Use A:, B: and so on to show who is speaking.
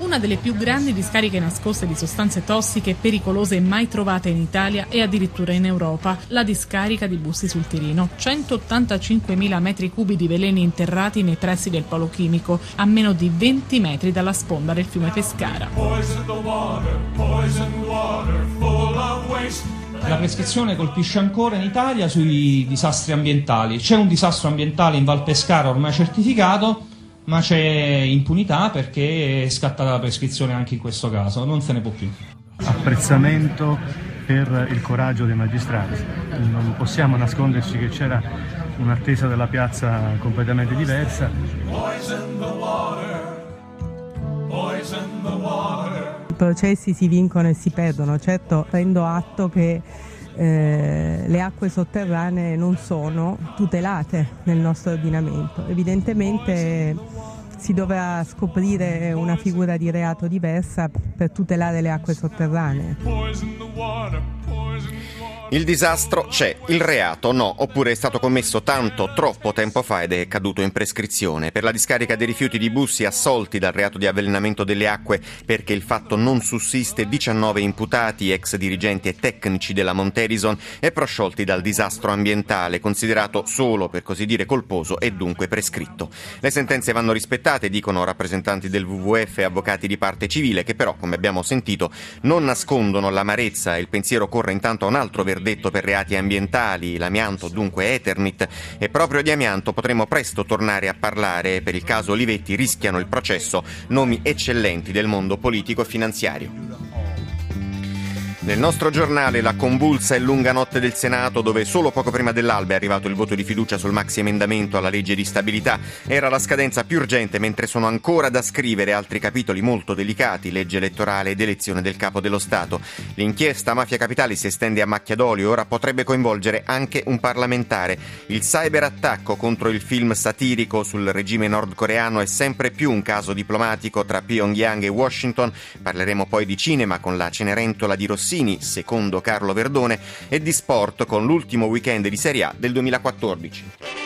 A: Una delle più grandi discariche nascoste di sostanze tossiche e pericolose mai trovate in Italia e addirittura in Europa, la discarica di Bussi sul Tirino. 185.000 metri cubi di veleni interrati nei pressi del polo chimico, a meno di 20 metri dalla sponda del fiume Pescara.
B: La prescrizione colpisce ancora in Italia sui disastri ambientali. C'è un disastro ambientale in Val Pescara ormai certificato, ma c'è impunità perché è scattata la prescrizione anche in questo caso, non se ne può più.
C: Apprezzamento per il coraggio dei magistrati. Non possiamo nasconderci che c'era un'attesa della piazza completamente diversa.
D: Poison the water. Poison the water.
E: I processi si vincono e si perdono, certo prendo atto che eh, le acque sotterranee non sono tutelate nel nostro ordinamento. Evidentemente si dovrà scoprire una figura di reato diversa per tutelare le acque sotterranee.
F: Il disastro c'è, il reato no, oppure è stato commesso tanto, troppo tempo fa ed è caduto in prescrizione. Per la discarica dei rifiuti di Bussi assolti dal reato di avvelenamento delle acque perché il fatto non sussiste 19 imputati, ex dirigenti e tecnici della Monterison e prosciolti dal disastro ambientale, considerato solo per così dire colposo e dunque prescritto. Le sentenze vanno rispettate, dicono rappresentanti del WWF e avvocati di parte civile, che però, come abbiamo sentito, non nascondono l'amarezza e il pensiero corre intanto a un altro verdetto per reati ambientali, l'amianto dunque Eternit, e proprio di amianto potremo presto tornare a parlare. Per il caso Olivetti rischiano il processo nomi eccellenti del mondo politico e finanziario. Nel nostro giornale la convulsa e lunga notte del Senato, dove solo poco prima dell'alba è arrivato il voto di fiducia sul maxi emendamento alla legge di stabilità, era la scadenza più urgente mentre sono ancora da scrivere altri capitoli molto delicati, legge elettorale ed elezione del capo dello Stato. L'inchiesta Mafia Capitali si estende a macchia d'olio e ora potrebbe coinvolgere anche un parlamentare. Il cyberattacco contro il film satirico sul regime nordcoreano è sempre più un caso diplomatico tra Pyongyang e Washington. Parleremo poi di cinema con la Cenerentola di Rossini secondo Carlo Verdone, e di sport con l'ultimo weekend di Serie A del 2014.